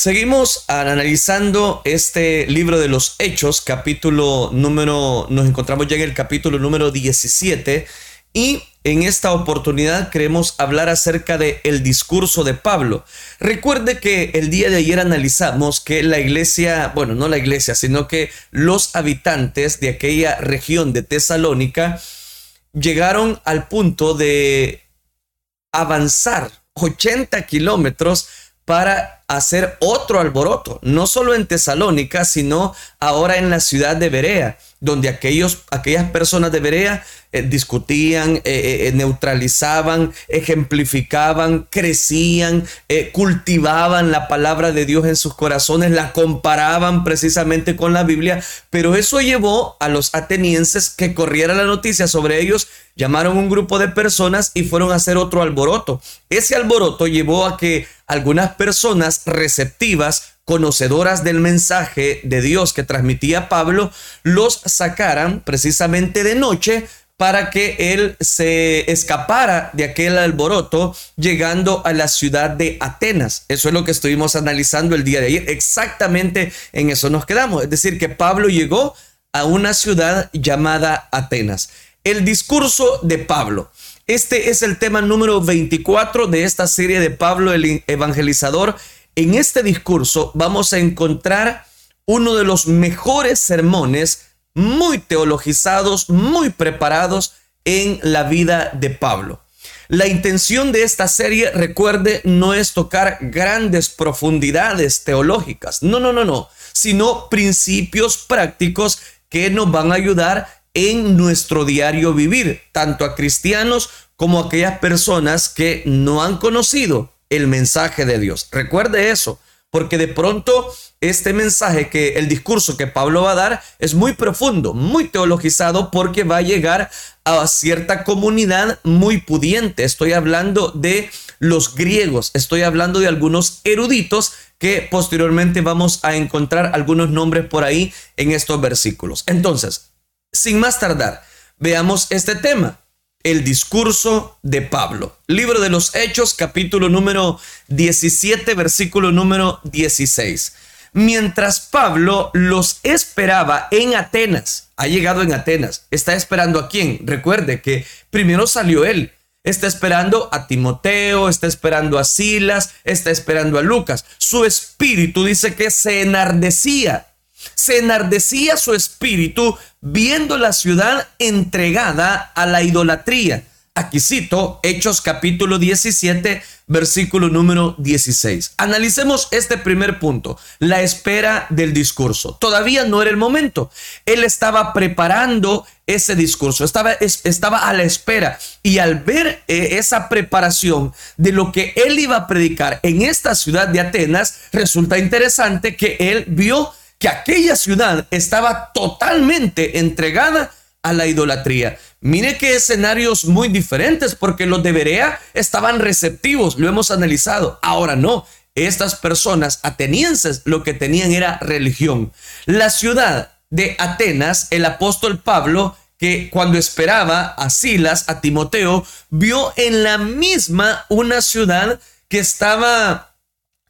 Seguimos analizando este libro de los Hechos, capítulo número, nos encontramos ya en el capítulo número 17 y en esta oportunidad queremos hablar acerca de discurso de Pablo. Recuerde que el día de ayer analizamos que la iglesia, bueno, no la iglesia, sino que los habitantes de aquella región de Tesalónica llegaron al punto de avanzar 80 kilómetros para hacer otro alboroto, no solo en Tesalónica, sino ahora en la ciudad de Berea, donde aquellos, aquellas personas de Berea eh, discutían, eh, eh, neutralizaban, ejemplificaban, crecían, cultivaban la palabra de Dios en sus corazones, la comparaban precisamente con la Biblia, pero eso llevó a los atenienses que corriera la noticia sobre ellos, llamaron un grupo de personas y fueron a hacer otro alboroto. Ese alboroto llevó a que algunas personas receptivas conocedoras del mensaje de Dios que transmitía Pablo, los sacaran precisamente de noche para que él se escapara de aquel alboroto llegando a la ciudad de Atenas. Eso es lo que estuvimos analizando el día de ayer. Exactamente en eso nos quedamos. Es decir, que Pablo llegó a una ciudad llamada Atenas. El discurso de Pablo. Este es el tema número 24 de esta serie de Pablo el Evangelizador. En este discurso vamos a encontrar uno de los mejores sermones muy teologizados, muy preparados en la vida de Pablo. La intención de esta serie, recuerde, no es tocar grandes profundidades teológicas, no, no, no, no, sino principios prácticos que nos van a ayudar en nuestro diario vivir, tanto a cristianos como a aquellas personas que no han conocido el mensaje de Dios. Recuerde eso, porque de pronto este mensaje que el discurso que Pablo va a dar es muy profundo, muy teologizado porque va a llegar a cierta comunidad muy pudiente. Estoy hablando de los griegos, estoy hablando de algunos eruditos que posteriormente vamos a encontrar algunos nombres por ahí en estos versículos. Entonces, sin más tardar, veamos este tema el discurso de Pablo. Libro de los Hechos, capítulo número 17, versículo número 16. Mientras Pablo los esperaba en Atenas, ha llegado en Atenas, está esperando a quién? Recuerde que primero salió él, está esperando a Timoteo, está esperando a Silas, está esperando a Lucas. Su espíritu dice que se enardecía se enardecía su espíritu viendo la ciudad entregada a la idolatría. Aquí cito Hechos capítulo 17, versículo número 16. Analicemos este primer punto, la espera del discurso. Todavía no era el momento. Él estaba preparando ese discurso, estaba, estaba a la espera y al ver eh, esa preparación de lo que él iba a predicar en esta ciudad de Atenas, resulta interesante que él vio que aquella ciudad estaba totalmente entregada a la idolatría. Mire qué escenarios muy diferentes, porque los de Berea estaban receptivos, lo hemos analizado. Ahora no, estas personas atenienses lo que tenían era religión. La ciudad de Atenas, el apóstol Pablo, que cuando esperaba a Silas, a Timoteo, vio en la misma una ciudad que estaba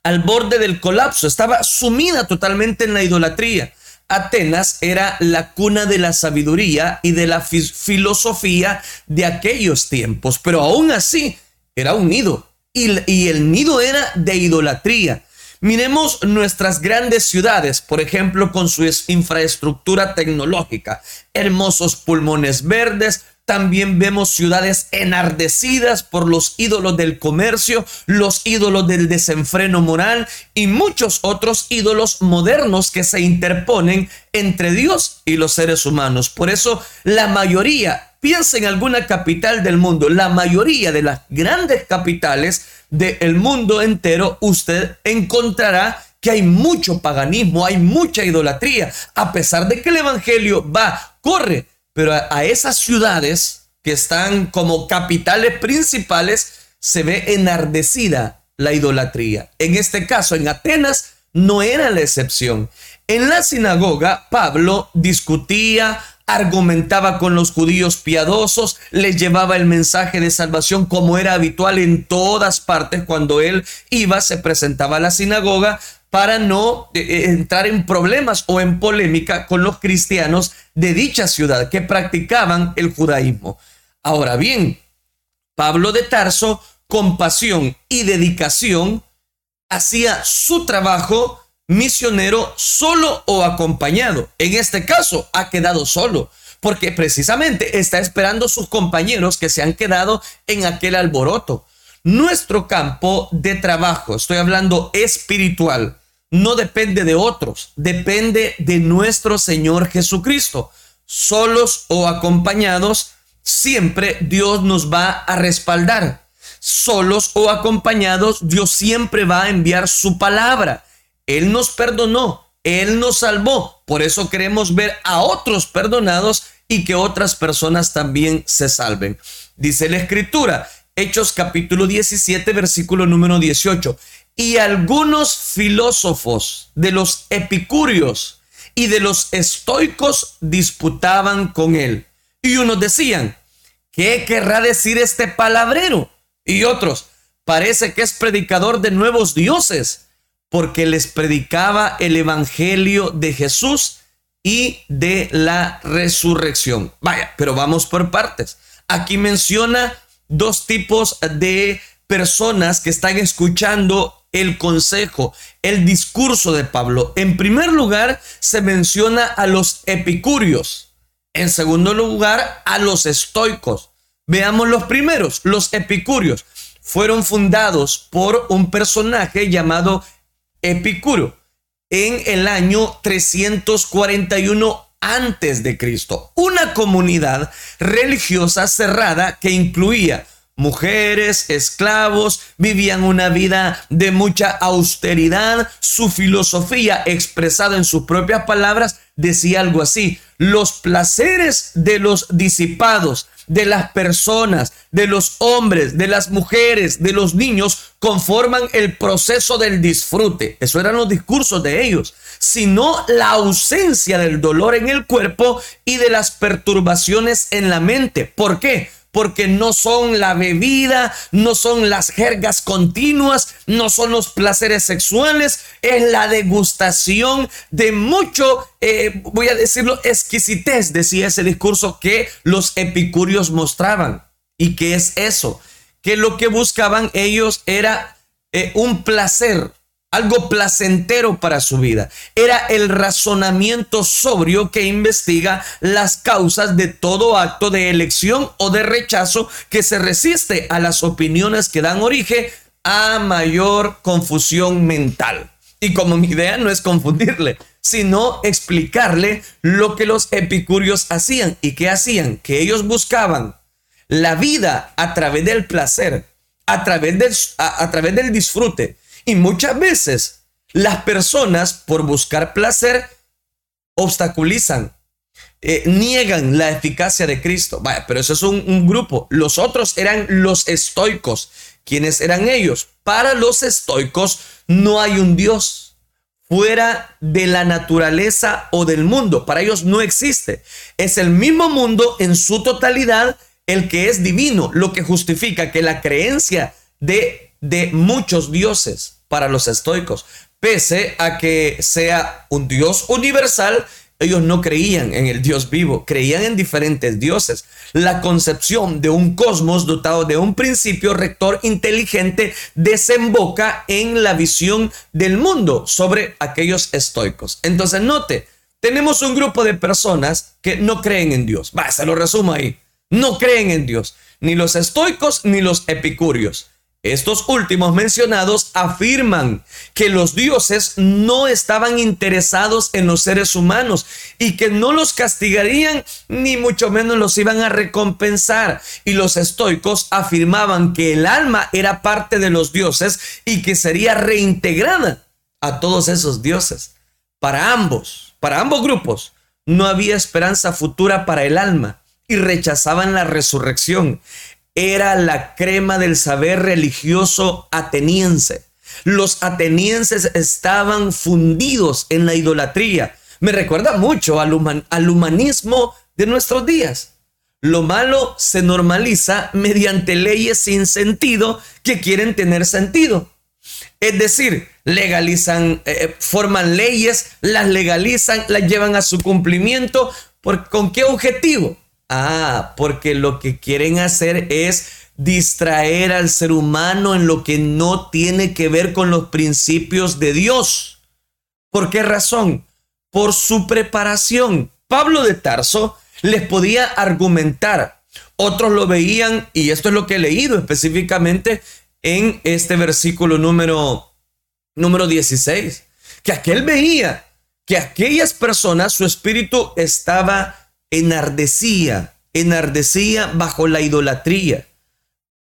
al borde del colapso, estaba sumida totalmente en la idolatría. Atenas era la cuna de la sabiduría y de la filosofía de aquellos tiempos, pero aún así era un nido y, y el nido era de idolatría. Miremos nuestras grandes ciudades, por ejemplo, con su infraestructura tecnológica, hermosos pulmones verdes, también vemos ciudades enardecidas por los ídolos del comercio, los ídolos del desenfreno moral y muchos otros ídolos modernos que se interponen entre Dios y los seres humanos. Por eso la mayoría, piensa en alguna capital del mundo, la mayoría de las grandes capitales del mundo entero, usted encontrará que hay mucho paganismo, hay mucha idolatría, a pesar de que el Evangelio va, corre pero a, esas ciudades que están como capitales principales se ve enardecida la idolatría. En este caso, en Atenas, no era la excepción. En la sinagoga, Pablo discutía, argumentaba con los judíos piadosos, les llevaba el mensaje de salvación como era habitual en todas partes cuando él iba, se presentaba a la sinagoga para no eh, eh, entrar en problemas o en polémica con los cristianos de dicha ciudad que practicaban el judaísmo. Ahora bien, Pablo de Tarso, con pasión y dedicación, hacía su trabajo misionero solo o acompañado. En este caso, ha quedado solo, porque precisamente está esperando sus compañeros que se han quedado en aquel alboroto. Nuestro campo de trabajo, estoy hablando espiritual, no depende de otros, depende de nuestro Señor Jesucristo. Solos o acompañados, siempre Dios nos va a respaldar. Solos o acompañados, Dios siempre va a enviar su palabra. Él nos perdonó, Él nos salvó. Por eso queremos ver a otros perdonados y que otras personas también se salven. Dice la escritura, Hechos capítulo 17, versículo número 18. Y algunos filósofos de los epicúreos y de los estoicos disputaban con él. Y unos decían, ¿qué querrá decir este palabrero? Y otros, parece que es predicador de nuevos dioses, porque les predicaba el evangelio de Jesús y de la resurrección. Vaya, pero vamos por partes. Aquí menciona dos tipos de personas que están escuchando el consejo, el discurso de Pablo. En primer lugar, se menciona a los epicúreos. En segundo lugar, a los estoicos. Veamos los primeros, los epicúreos. Fueron fundados por un personaje llamado Epicuro en el año 341 antes de Cristo, una comunidad religiosa cerrada que incluía mujeres, esclavos, vivían una vida de mucha austeridad. Su filosofía, expresada en sus propias palabras, decía algo así, los placeres de los disipados, de las personas, de los hombres, de las mujeres, de los niños, conforman el proceso del disfrute. Eso eran los discursos de ellos, sino la ausencia del dolor en el cuerpo y de las perturbaciones en la mente. ¿Por qué? Porque no son la bebida, no son las jergas continuas, no son los placeres sexuales, es la degustación de mucho, eh, voy a decirlo, exquisitez, decía ese discurso que los epicúreos mostraban. ¿Y qué es eso? Que lo que buscaban ellos era eh, un placer, algo placentero para su vida. Era el razonamiento sobrio que investiga las causas de todo acto de elección o de rechazo que se resiste a las opiniones que dan origen a mayor confusión mental. Y como mi idea no es confundirle, sino explicarle lo que los epicúreos hacían y qué hacían, que ellos buscaban la vida a través del placer, a través del, a través del disfrute, y muchas veces las personas, por buscar placer, obstaculizan, eh, niegan la eficacia de Cristo. Vaya, pero eso es un, un grupo. Los otros eran los estoicos. ¿Quiénes eran ellos? Para los estoicos no hay un Dios fuera de la naturaleza o del mundo. Para ellos no existe. Es el mismo mundo en su totalidad el que es divino, lo que justifica que la creencia de, de muchos dioses para los estoicos. Pese a que sea un Dios universal, ellos no creían en el Dios vivo, creían en diferentes dioses. La concepción de un cosmos dotado de un principio rector inteligente desemboca en la visión del mundo sobre aquellos estoicos. Entonces, note, tenemos un grupo de personas que no creen en Dios. Va, se lo resumo ahí. No creen en Dios, ni los estoicos ni los epicúreos. Estos últimos mencionados afirman que los dioses no estaban interesados en los seres humanos y que no los castigarían ni mucho menos los iban a recompensar. Y los estoicos afirmaban que el alma era parte de los dioses y que sería reintegrada a todos esos dioses. Para ambos, para ambos grupos, no había esperanza futura para el alma y rechazaban la resurrección era la crema del saber religioso ateniense. Los atenienses estaban fundidos en la idolatría. Me recuerda mucho al, humanismo de nuestros días. Lo malo se normaliza mediante leyes sin sentido que quieren tener sentido. Es decir, legalizan, eh, forman leyes, las legalizan, las llevan a su cumplimiento. ¿Con qué objetivo? Ah, porque lo que quieren hacer es distraer al ser humano en lo que no tiene que ver con los principios de Dios. ¿Por qué razón? Por su preparación. Pablo de Tarso les podía argumentar. Otros lo veían, y esto es lo que he leído específicamente en este versículo número, número 16, que aquel veía que aquellas personas, su espíritu estaba enardecía, enardecía bajo la idolatría.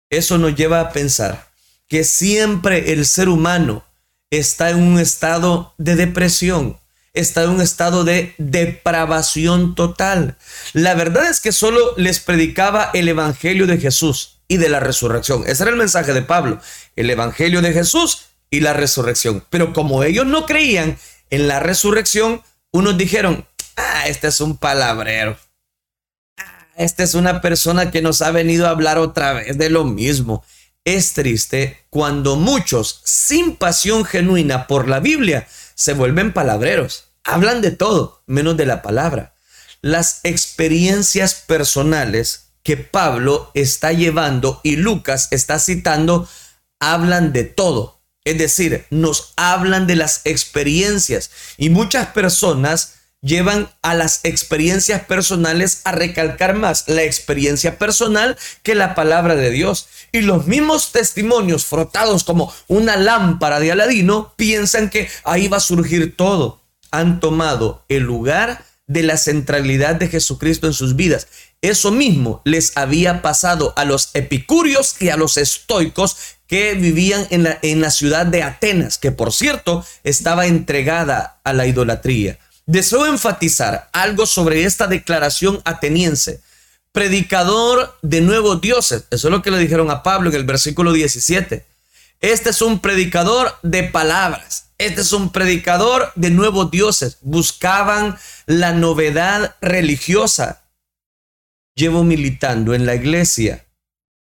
Eso nos lleva a pensar que siempre el ser humano está en un estado de depresión, está en un estado de depravación total. La verdad es que solo les predicaba el Evangelio de Jesús y de la resurrección. Ese era el mensaje de Pablo, el Evangelio de Jesús y la resurrección. Pero como ellos no creían en la resurrección, unos dijeron, ah, este es un palabrero. Ah, esta es una persona que nos ha venido a hablar otra vez de lo mismo. Es triste cuando muchos, sin pasión genuina por la Biblia, se vuelven palabreros. Hablan de todo, menos de la palabra. Las experiencias personales que Pablo está llevando y Lucas está citando hablan de todo. Es decir, nos hablan de las experiencias y muchas personas llevan a las experiencias personales a recalcar más la experiencia personal que la palabra de Dios. Y los mismos testimonios frotados como una lámpara de Aladino piensan que ahí va a surgir todo. Han tomado el lugar de la centralidad de Jesucristo en sus vidas. Eso mismo les había pasado a los epicúreos y a los estoicos que vivían en la, en la ciudad de Atenas, que por cierto estaba entregada a la idolatría. Deseo enfatizar algo sobre esta declaración ateniense. Predicador de nuevos dioses. Eso es lo que le dijeron a Pablo en el versículo 17. Este es un predicador de palabras. Este es un predicador de nuevos dioses. Buscaban la novedad religiosa llevo militando en la iglesia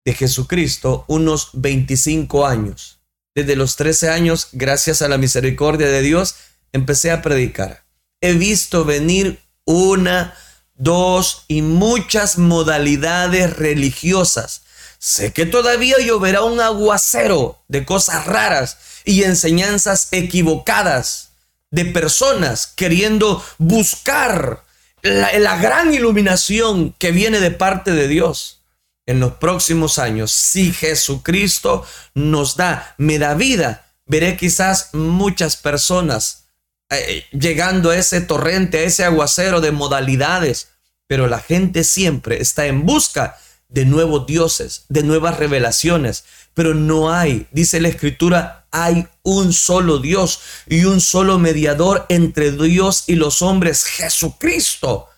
de Jesucristo unos 25 años. Desde los 13 años, gracias a la misericordia de Dios, empecé a predicar. He visto venir una, dos y muchas modalidades religiosas. Sé que todavía lloverá un aguacero de cosas raras y enseñanzas equivocadas de personas queriendo buscar la, gran iluminación que viene de parte de Dios en los próximos años, si Jesucristo nos da, me da vida, veré quizás muchas personas eh, llegando a ese torrente, a ese aguacero de modalidades, pero la gente siempre está en busca de nuevos dioses, de nuevas revelaciones, pero no hay, dice la escritura, hay un solo Dios y un solo mediador entre Dios y los hombres, Jesucristo.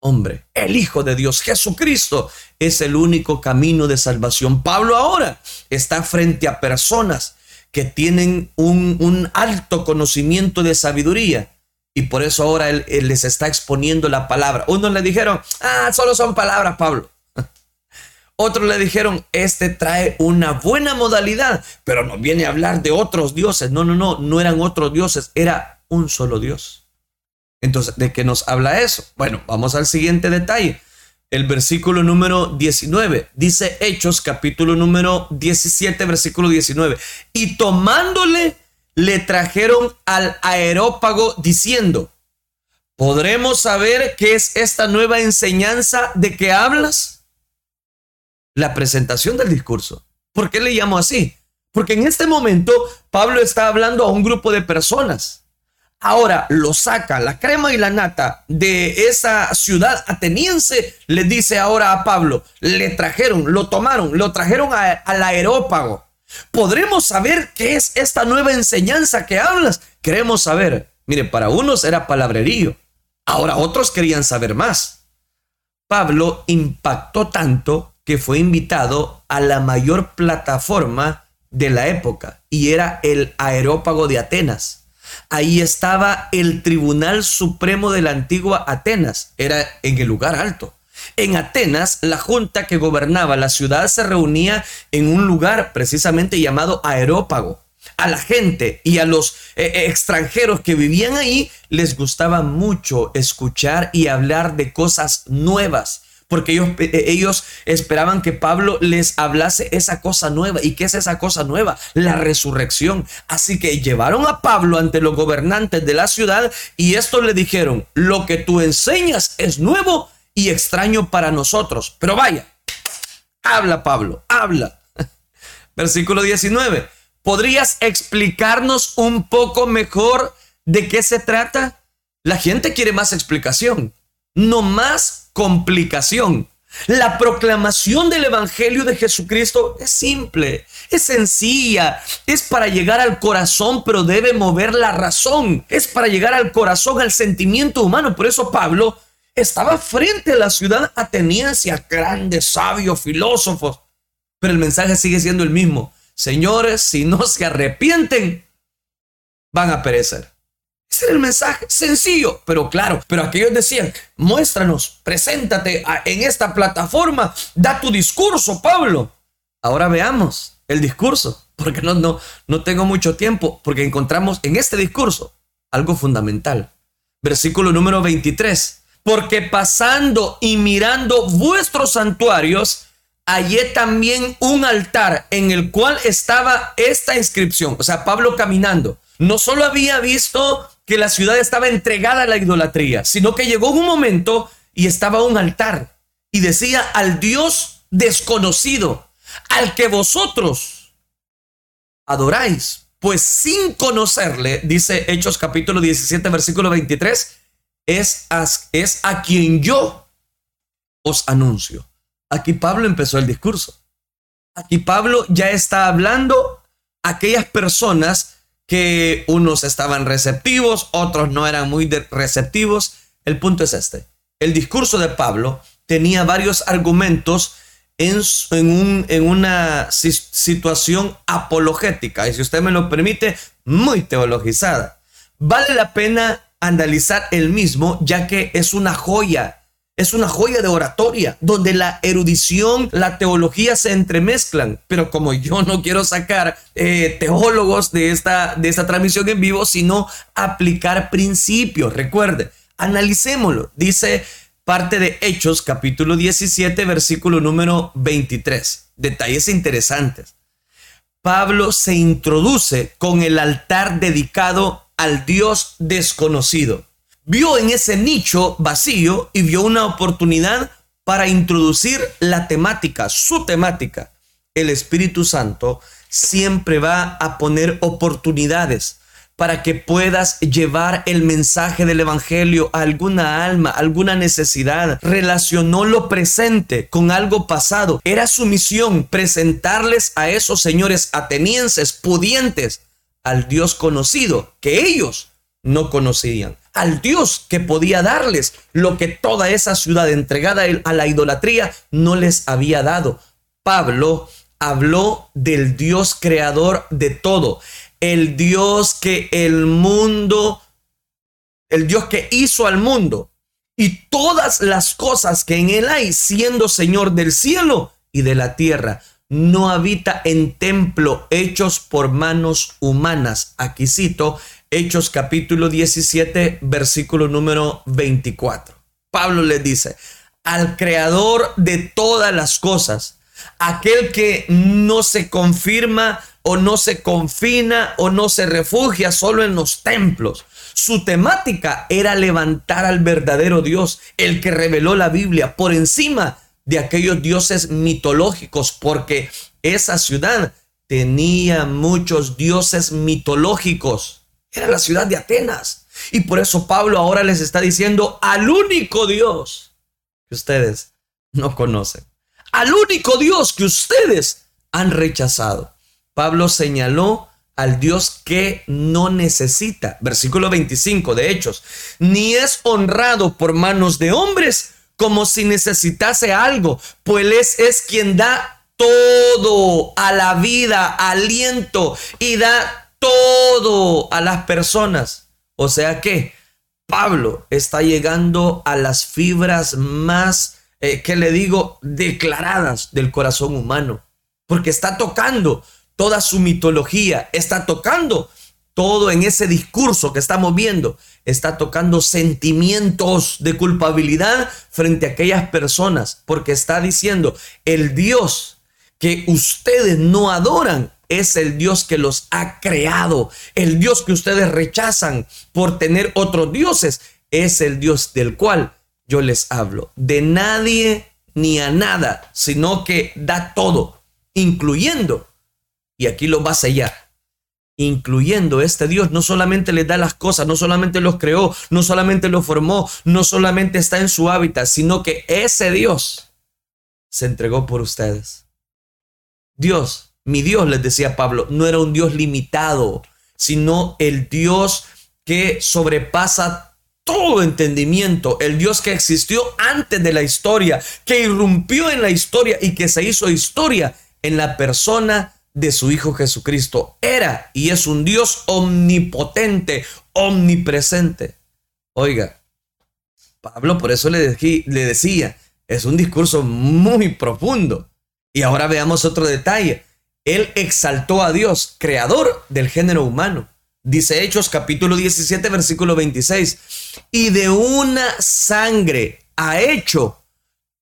Hombre, el Hijo de Dios, Jesucristo, es el único camino de salvación. Pablo ahora está frente a personas que tienen un, un alto conocimiento de sabiduría, y por eso ahora él, él, les está exponiendo la palabra. Unos le dijeron, ah, solo son palabras, Pablo. Otros le dijeron, este trae una buena modalidad, pero no viene a hablar de otros dioses. No, no, no, no eran otros dioses, era un solo Dios. Entonces, ¿de qué nos habla eso? Bueno, vamos al siguiente detalle. El versículo número 19 dice Hechos capítulo número 17, versículo 19. Y tomándole, le trajeron al aerópago diciendo, ¿podremos saber qué es esta nueva enseñanza de que hablas? la presentación del discurso. ¿Por qué le llamo así? Porque en este momento Pablo está hablando a un grupo de personas. Ahora lo saca la crema y la nata de esa ciudad ateniense. Le dice ahora a Pablo, le trajeron, lo tomaron, lo trajeron al aerópago. ¿Podremos saber qué es esta nueva enseñanza que hablas? Queremos saber. Mire, para unos era palabrerío. Ahora otros querían saber más. Pablo impactó tanto que fue invitado a la mayor plataforma de la época y era el Aerópago de Atenas. Ahí estaba el Tribunal Supremo de la antigua Atenas, era en el lugar alto. En Atenas, la junta que gobernaba la ciudad se reunía en un lugar precisamente llamado Aerópago. a la gente y a los eh, eh, extranjeros que vivían ahí les gustaba mucho escuchar y hablar de cosas nuevas porque ellos, eh, ellos esperaban que Pablo les hablase esa cosa nueva. ¿Y qué es esa cosa nueva? La resurrección. Así que llevaron a Pablo ante los gobernantes de la ciudad y estos le dijeron, lo que tú enseñas es nuevo y extraño para nosotros. Pero vaya, habla Pablo, habla. Versículo 19. ¿Podrías explicarnos un poco mejor de qué se trata? La gente quiere más explicación, no más complicación. La proclamación del Evangelio de Jesucristo es simple, es sencilla, es para llegar al corazón, pero debe mover la razón, es para llegar al corazón, al sentimiento humano. Por eso Pablo estaba frente a la ciudad ateniense, a grandes sabios, filósofos, pero el mensaje sigue siendo el mismo. Señores, si no se arrepienten, van a perecer. Ese era el mensaje, sencillo, pero claro. Pero aquellos decían, muéstranos, preséntate en esta plataforma, da tu discurso, Pablo. Ahora veamos el discurso, porque no, no, no tengo mucho tiempo, porque encontramos en este discurso algo fundamental. Versículo número 23. Porque pasando y mirando vuestros santuarios, hallé también un altar en el cual estaba esta inscripción. O sea, Pablo caminando. No solo había visto que la ciudad estaba entregada a la idolatría, sino que llegó un momento y estaba un altar y decía al Dios desconocido, al que vosotros adoráis, pues sin conocerle, dice Hechos capítulo 17, versículo 23, es a, es a quien yo os anuncio. Aquí Pablo empezó el discurso. Aquí Pablo ya está hablando a aquellas personas que unos estaban receptivos, otros no eran muy receptivos. El punto es este. El discurso de Pablo tenía varios argumentos en, en, una situación apologética y si usted me lo permite, muy teologizada. Vale la pena analizar el mismo ya que es una joya es una joya de oratoria, donde la erudición, la teología se entremezclan. Pero como yo no quiero sacar eh, teólogos de esta, de esta transmisión en vivo, sino aplicar principios. Recuerde, analicémoslo. Dice parte de Hechos, capítulo 17, versículo número 23. Detalles interesantes. Pablo se introduce con el altar dedicado al Dios desconocido vio en ese nicho vacío y vio una oportunidad para introducir la temática, su temática. El Espíritu Santo siempre va a poner oportunidades para que puedas llevar el mensaje del Evangelio a alguna alma, alguna necesidad. Relacionó lo presente con algo pasado. Era su misión presentarles a esos señores atenienses pudientes al Dios conocido que ellos no conocían al Dios que podía darles lo que toda esa ciudad entregada a la idolatría no les había dado. Pablo habló del Dios creador de todo, el Dios que el mundo, el Dios que hizo al mundo y todas las cosas que en él hay, siendo Señor del cielo y de la tierra. No habita en templo hechos por manos humanas. Aquí cito Hechos capítulo 17, versículo número 24. Pablo le dice, al creador de todas las cosas, aquel que no se confirma o no se confina o no se refugia solo en los templos. Su temática era levantar al verdadero Dios, el que reveló la Biblia, por encima de aquellos dioses mitológicos, porque esa ciudad tenía muchos dioses mitológicos. Era la ciudad de Atenas. Y por eso Pablo ahora les está diciendo al único Dios que ustedes no conocen. Al único Dios que ustedes han rechazado. Pablo señaló al Dios que no necesita. Versículo 25 de Hechos. Ni es honrado por manos de hombres como si necesitase algo, pues es, es quien da todo a la vida, aliento y da todo a las personas. O sea que Pablo está llegando a las fibras más, eh, que le digo, declaradas del corazón humano. Porque está tocando toda su mitología, está tocando todo en ese discurso que estamos viendo, está tocando sentimientos de culpabilidad frente a aquellas personas, porque está diciendo, el Dios que ustedes no adoran es el Dios que los ha creado, el Dios que ustedes rechazan por tener otros dioses, es el Dios del cual yo les hablo. De nadie ni a nada, sino que da todo, incluyendo, y aquí lo va a sellar, incluyendo este Dios, no solamente les da las cosas, no solamente los creó, no solamente los formó, no solamente está en su hábitat, sino que ese Dios se entregó por ustedes. Dios, mi Dios, les decía Pablo, no era un Dios limitado, sino el Dios que sobrepasa todo entendimiento, el Dios que existió antes de la historia, que irrumpió en la historia y que se hizo historia en la persona de su Hijo Jesucristo. Era y es un Dios omnipotente, omnipresente. Oiga, Pablo por eso le, le decía, es un discurso muy profundo. Y ahora veamos otro detalle. Él exaltó a Dios, creador del género humano. Dice Hechos capítulo 17, versículo 26. Y de una sangre ha hecho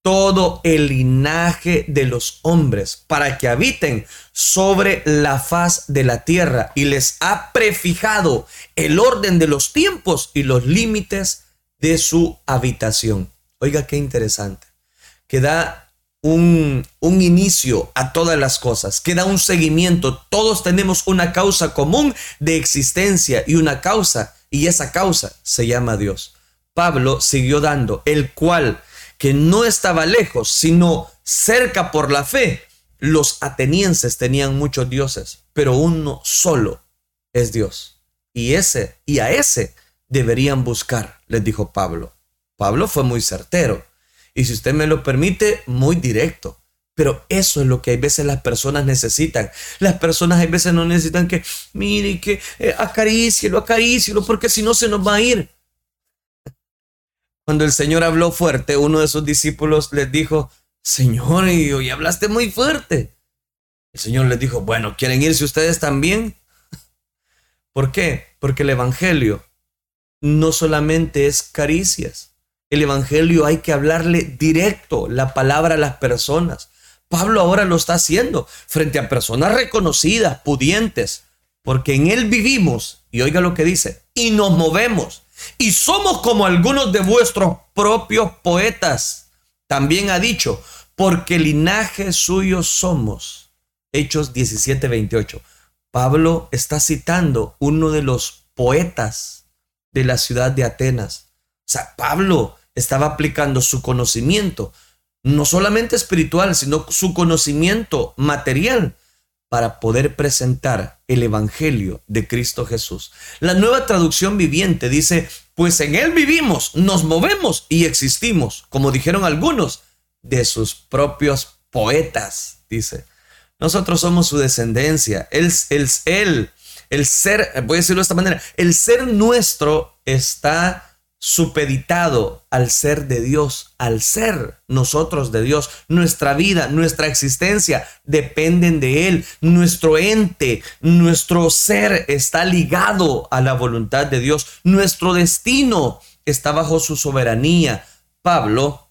todo el linaje de los hombres para que habiten sobre la faz de la tierra y les ha prefijado el orden de los tiempos y los límites de su habitación. Oiga, qué interesante. Que da un, inicio a todas las cosas, que da un seguimiento. Todos tenemos una causa común de existencia y una causa, y esa causa se llama Dios. Pablo siguió dando, el cual que no estaba lejos, sino cerca por la fe. Los atenienses tenían muchos dioses, pero uno solo es Dios. Y ese, y a ese deberían buscar, les dijo Pablo. Pablo fue muy certero y si usted me lo permite, muy directo. Pero eso es lo que hay veces las personas necesitan. Las personas hay veces no necesitan que, mire, que eh, acarícielo, acarícielo, porque si no se nos va a ir. Cuando el Señor habló fuerte, uno de sus discípulos les dijo, Señor, y hoy hablaste muy fuerte. El Señor les dijo, bueno, ¿quieren irse ustedes también? ¿Por qué? Porque el Evangelio no solamente es caricias. El Evangelio hay que hablarle directo la palabra a las personas. Pablo ahora lo está haciendo frente a personas reconocidas, pudientes, porque en Él vivimos, y oiga lo que dice, y nos movemos, y somos como algunos de vuestros propios poetas. También ha dicho, porque linaje suyo somos. Hechos 17, 28. Pablo está citando uno de los poetas de la ciudad de Atenas sea, Pablo estaba aplicando su conocimiento, no solamente espiritual, sino su conocimiento material para poder presentar el Evangelio de Cristo Jesús. La nueva traducción viviente dice, pues en Él vivimos, nos movemos y existimos, como dijeron algunos, de sus propios poetas, dice. Nosotros somos su descendencia. Él, él, él, el ser, voy a decirlo de esta manera, el ser nuestro está supeditado al ser de Dios, al ser nosotros de Dios. Nuestra vida, nuestra existencia dependen de Él. Nuestro ente, nuestro ser está ligado a la voluntad de Dios. Nuestro destino está bajo su soberanía. Pablo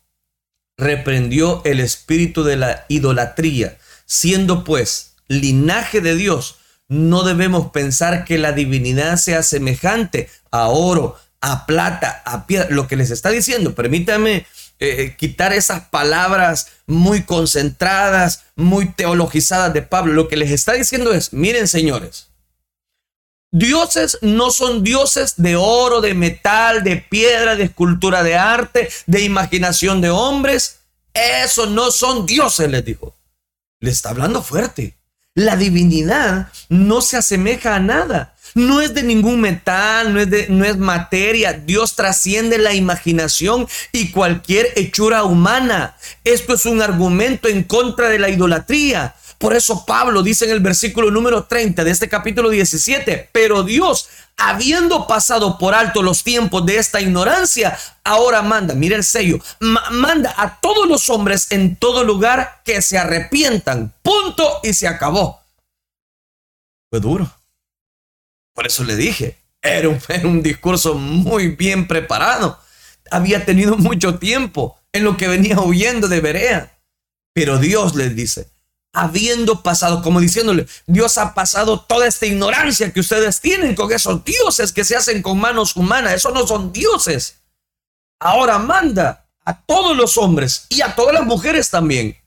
reprendió el espíritu de la idolatría, siendo pues linaje de Dios. No debemos pensar que la divinidad sea semejante a oro, a plata, a piedra. Lo que les está diciendo, permítame eh, quitar esas palabras muy concentradas, muy teologizadas de Pablo. Lo que les está diciendo es, miren señores, dioses no son dioses de oro, de metal, de piedra, de escultura de arte, de imaginación de hombres. Eso no son dioses, les dijo. Le está hablando fuerte. La divinidad no se asemeja a nada no es de ningún metal, no es, de, no es materia. Dios trasciende la imaginación y cualquier hechura humana. Esto es un argumento en contra de la idolatría. Por eso Pablo dice en el versículo número 30 de este capítulo 17, pero Dios, habiendo pasado por alto los tiempos de esta ignorancia, ahora manda, mira el sello, manda a todos los hombres en todo lugar que se arrepientan. Punto y se acabó. Fue duro. Por eso le dije, era un, era un discurso muy bien preparado. Había tenido mucho tiempo en lo que venía huyendo de Berea. Pero Dios les dice, habiendo pasado, como diciéndole, Dios ha pasado toda esta ignorancia que ustedes tienen con esos dioses que se hacen con manos humanas. Esos no son dioses. Ahora manda a todos los hombres y a todas las mujeres también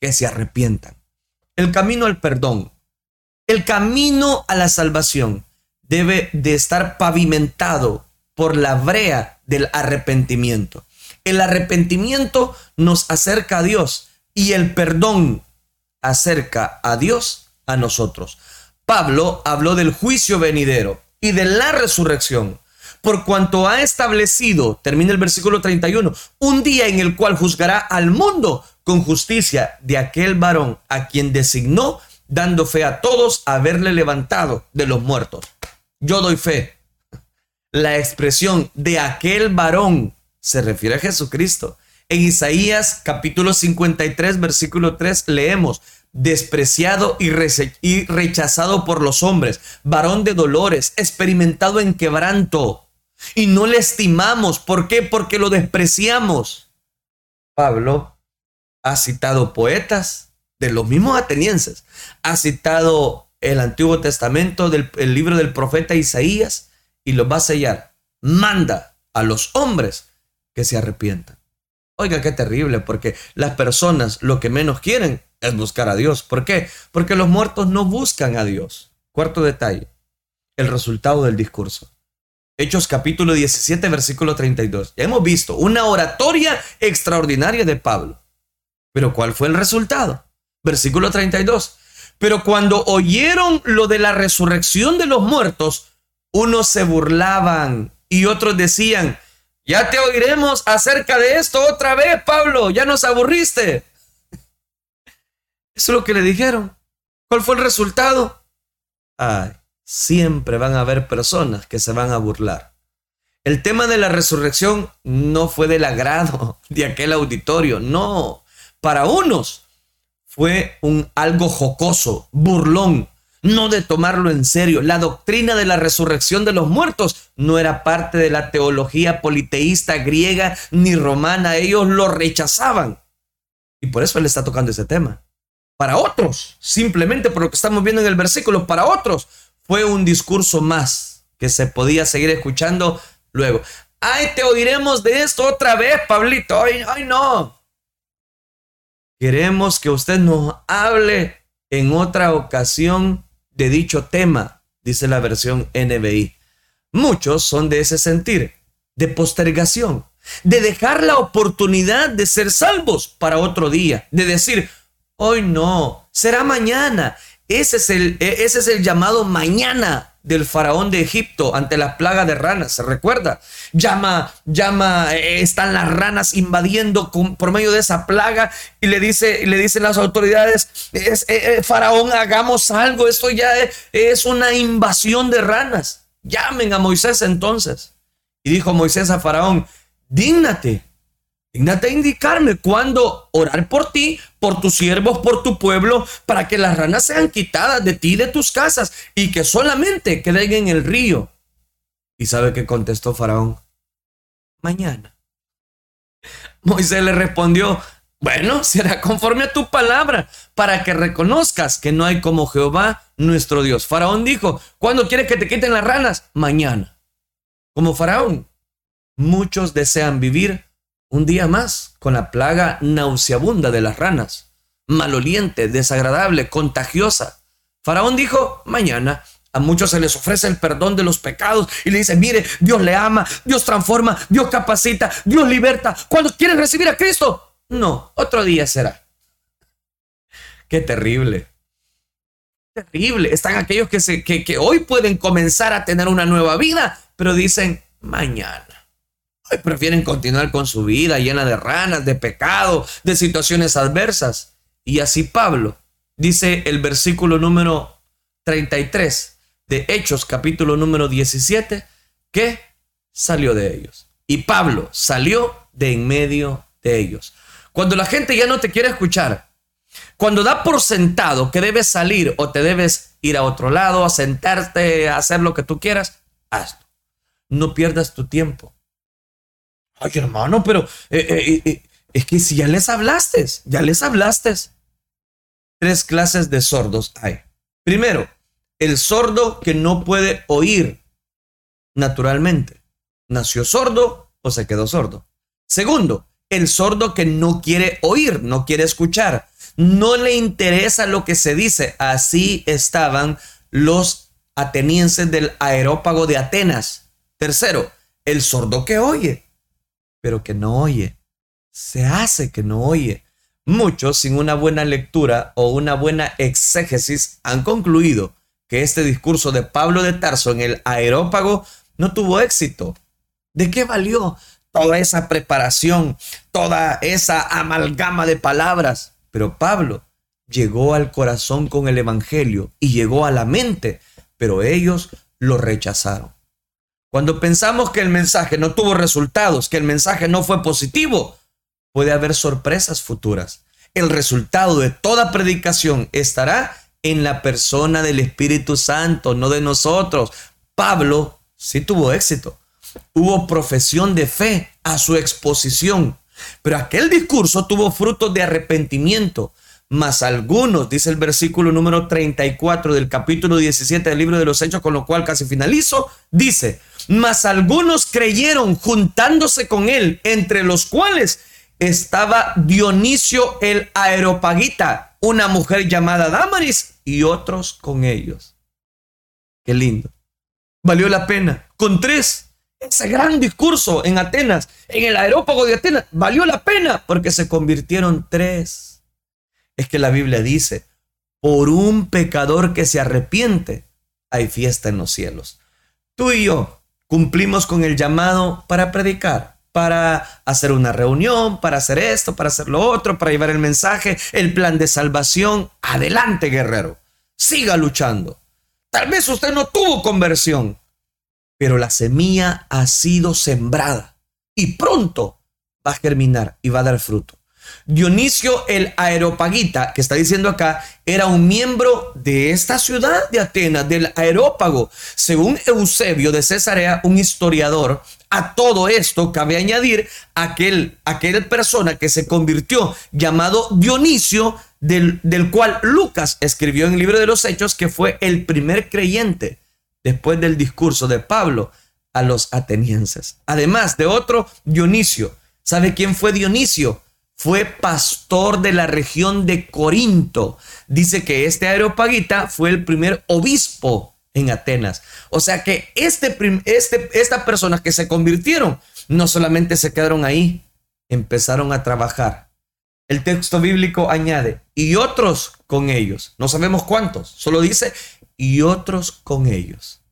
que se arrepientan. El camino al perdón, el camino a la salvación debe de estar pavimentado por la brea del arrepentimiento. El arrepentimiento nos acerca a Dios y el perdón acerca a Dios a nosotros. Pablo habló del juicio venidero y de la resurrección, por cuanto ha establecido, termina el versículo 31, un día en el cual juzgará al mundo con justicia de aquel varón a quien designó, dando fe a todos haberle levantado de los muertos. Yo doy fe. La expresión de aquel varón se refiere a Jesucristo. En Isaías capítulo 53, versículo 3 leemos, despreciado y, rechazado por los hombres, varón de dolores, experimentado en quebranto. Y no le estimamos. ¿Por qué? Porque lo despreciamos. Pablo ha citado poetas de los mismos atenienses, ha citado el Antiguo Testamento del el libro del profeta Isaías y lo va a sellar. Manda a los hombres que se arrepientan. Oiga, qué terrible, porque las personas lo que menos quieren es buscar a Dios. ¿Por qué? Porque los muertos no buscan a Dios. Cuarto detalle, el resultado del discurso. Hechos capítulo 17, versículo 32. Ya hemos visto una oratoria extraordinaria de Pablo. Pero ¿cuál fue el resultado? Versículo 32. Pero cuando oyeron lo de la resurrección de los muertos, unos se burlaban y otros decían, ya te oiremos acerca de esto otra vez, Pablo, ya nos aburriste. Eso es lo que le dijeron. ¿Cuál fue el resultado? Ay, siempre van a haber personas que se van a burlar. El tema de la resurrección no fue del agrado de aquel auditorio, no. Para unos fue un algo jocoso, burlón, no de tomarlo en serio. La doctrina de la resurrección de los muertos no era parte de la teología politeísta griega ni romana. Ellos lo rechazaban. Y por eso él está tocando ese tema. Para otros, simplemente por lo que estamos viendo en el versículo, para otros fue un discurso más que se podía seguir escuchando luego. Ay, te oiremos de esto otra vez, Pablito. Ay, ay, no. Queremos que usted nos hable en otra ocasión de dicho tema, dice la versión NBI. Muchos son de ese sentir, de postergación, de dejar la oportunidad de ser salvos para otro día, de decir, hoy no, será mañana. Ese es el, e, ese es el llamado mañana del faraón de Egipto ante la plaga de ranas, ¿se recuerda? Llama, llama, eh, están las ranas invadiendo por medio de esa plaga y le dice, le dicen las autoridades, es, faraón, hagamos algo, esto ya es, una invasión de ranas. Llamen a Moisés entonces. Y dijo Moisés a faraón, dígnate, Dígnate indicarme cuándo orar por ti, por tus siervos, por tu pueblo, para que las ranas sean quitadas de ti de tus casas y que solamente queden en el río. ¿Y sabe qué contestó Faraón? Mañana. Moisés le respondió, bueno, será conforme a tu palabra, para que reconozcas que no hay como Jehová nuestro Dios. Faraón dijo, ¿cuándo quieres que te quiten las ranas? Mañana. Como Faraón, muchos desean vivir un día más con la plaga nauseabunda de las ranas, maloliente, desagradable, contagiosa. Faraón dijo, mañana a muchos se les ofrece el perdón de los pecados y le dice, mire, Dios le ama, Dios transforma, Dios capacita, Dios liberta. ¿Cuándo quieren recibir a Cristo? No, otro día será. Qué terrible. Terrible. Están aquellos que, que hoy pueden comenzar a tener una nueva vida, pero dicen, mañana prefieren continuar con su vida llena de ranas, de pecado, de situaciones adversas. Y así Pablo dice el versículo número 33 de Hechos capítulo número 17 que salió de ellos. Y Pablo salió de en medio de ellos. Cuando la gente ya no te quiere escuchar, Cuando da por sentado que debes salir o te debes ir a otro lado, a sentarte, a hacer lo que tú quieras, hazlo. No pierdas tu tiempo. Ay, hermano, pero eh, eh, eh, es que si ya les hablaste, ya les hablaste. Tres clases de sordos hay. Primero, el sordo que no puede oír naturalmente. Nació sordo o se quedó sordo. Segundo, el sordo que no quiere oír, no quiere escuchar, no le interesa lo que se dice. Así estaban los atenienses del aerópago de Atenas. Tercero, el sordo que oye, pero que no oye. Se hace que no oye. Muchos, sin una buena lectura o una buena exégesis, han concluido que este discurso de Pablo de Tarso en el aerópago no tuvo éxito. ¿De qué valió toda esa preparación, toda esa amalgama de palabras? Pero Pablo llegó al corazón con el Evangelio y llegó a la mente, pero ellos lo rechazaron. Cuando pensamos que el mensaje no tuvo resultados, que el mensaje no fue positivo, puede haber sorpresas futuras. El resultado de toda predicación estará en la persona del Espíritu Santo, no de nosotros. Pablo sí tuvo éxito. Hubo profesión de fe a su exposición, pero aquel discurso tuvo frutos de arrepentimiento. Mas algunos, dice el versículo número 34 del capítulo 17 del libro de los Hechos, con lo cual casi finalizo, dice, mas algunos creyeron juntándose con él, entre los cuales estaba Dionisio el Aeropagita, una mujer llamada Damaris y otros con ellos. Qué lindo. Valió la pena. Con tres. Ese gran discurso en Atenas, en el aerópago de Atenas, valió la pena porque se convirtieron tres. Es que la Biblia dice, por un pecador que se arrepiente, hay fiesta en los cielos. Tú y yo cumplimos con el llamado para predicar para hacer una reunión, para hacer esto, para hacer lo otro, para llevar el mensaje, el plan de salvación. Adelante, guerrero. Siga luchando. Tal vez usted no tuvo conversión, pero la semilla ha sido sembrada y pronto va a germinar y va a dar fruto. Dionisio el Aeropagita, que está diciendo acá, era un miembro de esta ciudad de Atenas, del Aerópago. Según Eusebio de Cesarea, un historiador, a todo esto cabe añadir aquel, aquel persona que se convirtió llamado Dionisio, del, del cual Lucas escribió en el libro de los Hechos que fue el primer creyente después del discurso de Pablo a los atenienses. Además de otro Dionisio. ¿Sabe quién fue Dionisio? Fue pastor de la región de Corinto. Dice que este aeropagita fue el primer obispo en Atenas. O sea que este, este, esta persona que se convirtieron no solamente se quedaron ahí, empezaron a trabajar. El texto bíblico añade, y otros con ellos. No sabemos cuántos, solo dice, y otros con ellos.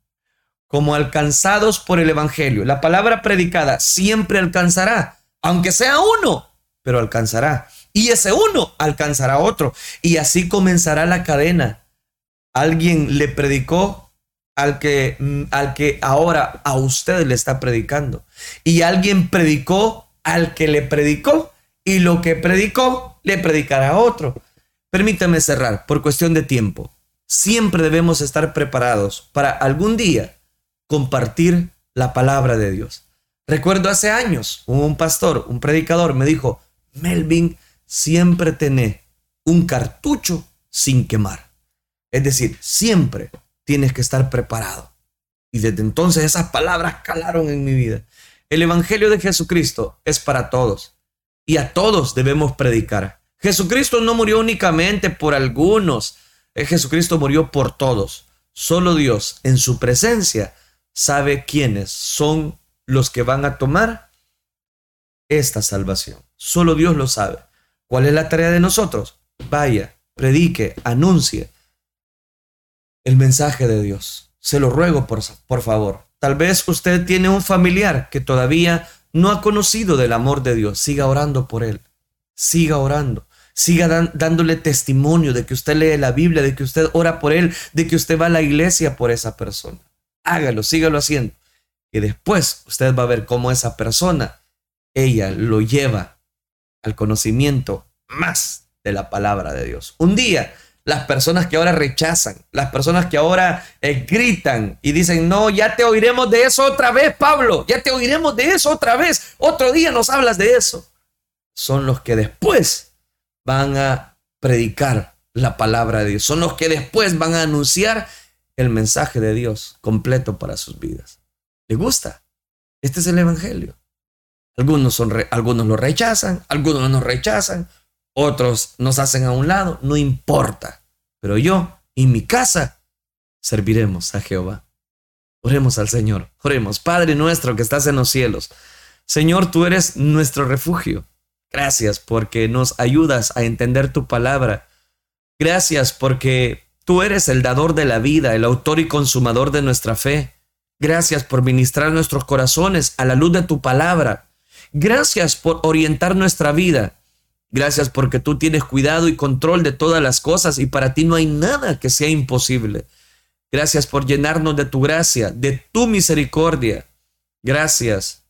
Como alcanzados por el Evangelio. La palabra predicada siempre alcanzará, aunque sea uno, pero alcanzará. Y ese uno alcanzará otro. Y así comenzará la cadena. Alguien le predicó al que, mm, al que ahora a usted le está predicando. Y alguien predicó al que le predicó y lo que predicó le predicará a otro. Permítame cerrar por cuestión de tiempo. Siempre debemos estar preparados para algún día compartir la palabra de Dios. Recuerdo hace años, un pastor, un predicador me dijo, Melvin, siempre tené un cartucho sin quemar. Es decir, siempre tienes que estar preparado. Y desde entonces esas palabras calaron en mi vida. El Evangelio de Jesucristo es para todos y a todos debemos predicar. Jesucristo no murió únicamente por algunos, eh, Jesucristo murió por todos. Solo Dios en su presencia sabe quiénes son los que van a tomar esta salvación. Solo Dios lo sabe. ¿Cuál es la tarea de nosotros? Vaya, predique, anuncie, el mensaje de Dios. Se lo ruego, por, por favor. Tal vez usted tiene un familiar que todavía no ha conocido del amor de Dios. Siga orando por él. Siga orando. Siga dándole testimonio de que usted lee la Biblia, de que usted ora por él, de que usted va a la iglesia por esa persona. Hágalo, sígalo haciendo. Y después usted va a ver cómo esa persona, ella lo lleva al conocimiento más de la palabra de Dios. Un día las personas que ahora rechazan, las personas que ahora eh, gritan y dicen, no, ya te oiremos de eso otra vez, Pablo, ya te oiremos de eso otra vez, otro día nos hablas de eso. Son los que después van a predicar la palabra de Dios, son los que después van a anunciar el mensaje de Dios completo para sus vidas. ¿Le gusta? Este es el Evangelio. Algunos, son algunos lo rechazan, algunos nos rechazan, otros nos hacen a un lado, no importa. Pero yo y mi casa serviremos a Jehová. Oremos al Señor, oremos. Padre nuestro que estás en los cielos, Señor, tú eres nuestro refugio. Gracias porque nos ayudas a entender tu palabra. Gracias porque tú eres el dador de la vida, el autor y consumador de nuestra fe. Gracias por ministrar nuestros corazones a la luz de tu palabra. Gracias por orientar nuestra vida Gracias porque tú tienes cuidado y control de todas las cosas y para ti no hay nada que sea imposible. Gracias por llenarnos de tu gracia, de tu misericordia. Gracias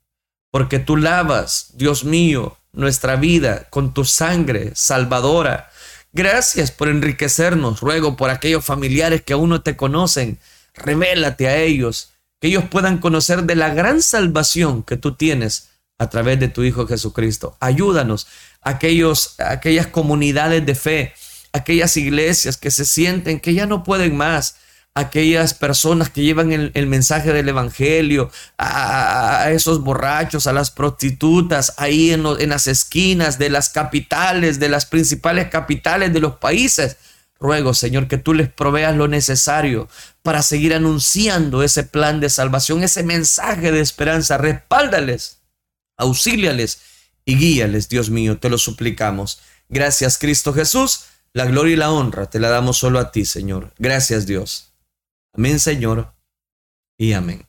porque tú lavas, Dios mío, nuestra vida con tu sangre salvadora. Gracias por enriquecernos. Ruego por aquellos familiares que aún no te conocen. Revélate a ellos, que ellos puedan conocer de la gran salvación que tú tienes a través de tu Hijo Jesucristo. Ayúdanos, aquellos, aquellas comunidades de fe, aquellas iglesias que se sienten que ya no pueden más, aquellas personas que llevan el, mensaje del Evangelio, a, esos borrachos, a las prostitutas, ahí en, en las esquinas de las capitales, de las principales capitales de los países. Ruego, Señor, que tú les proveas lo necesario para seguir anunciando ese plan de salvación, ese mensaje de esperanza. Respáldales auxíliales y guíales, Dios mío, te lo suplicamos. Gracias, Cristo Jesús. La gloria y la honra te la damos solo a ti, Señor. Gracias, Dios. Amén, Señor. Y amén.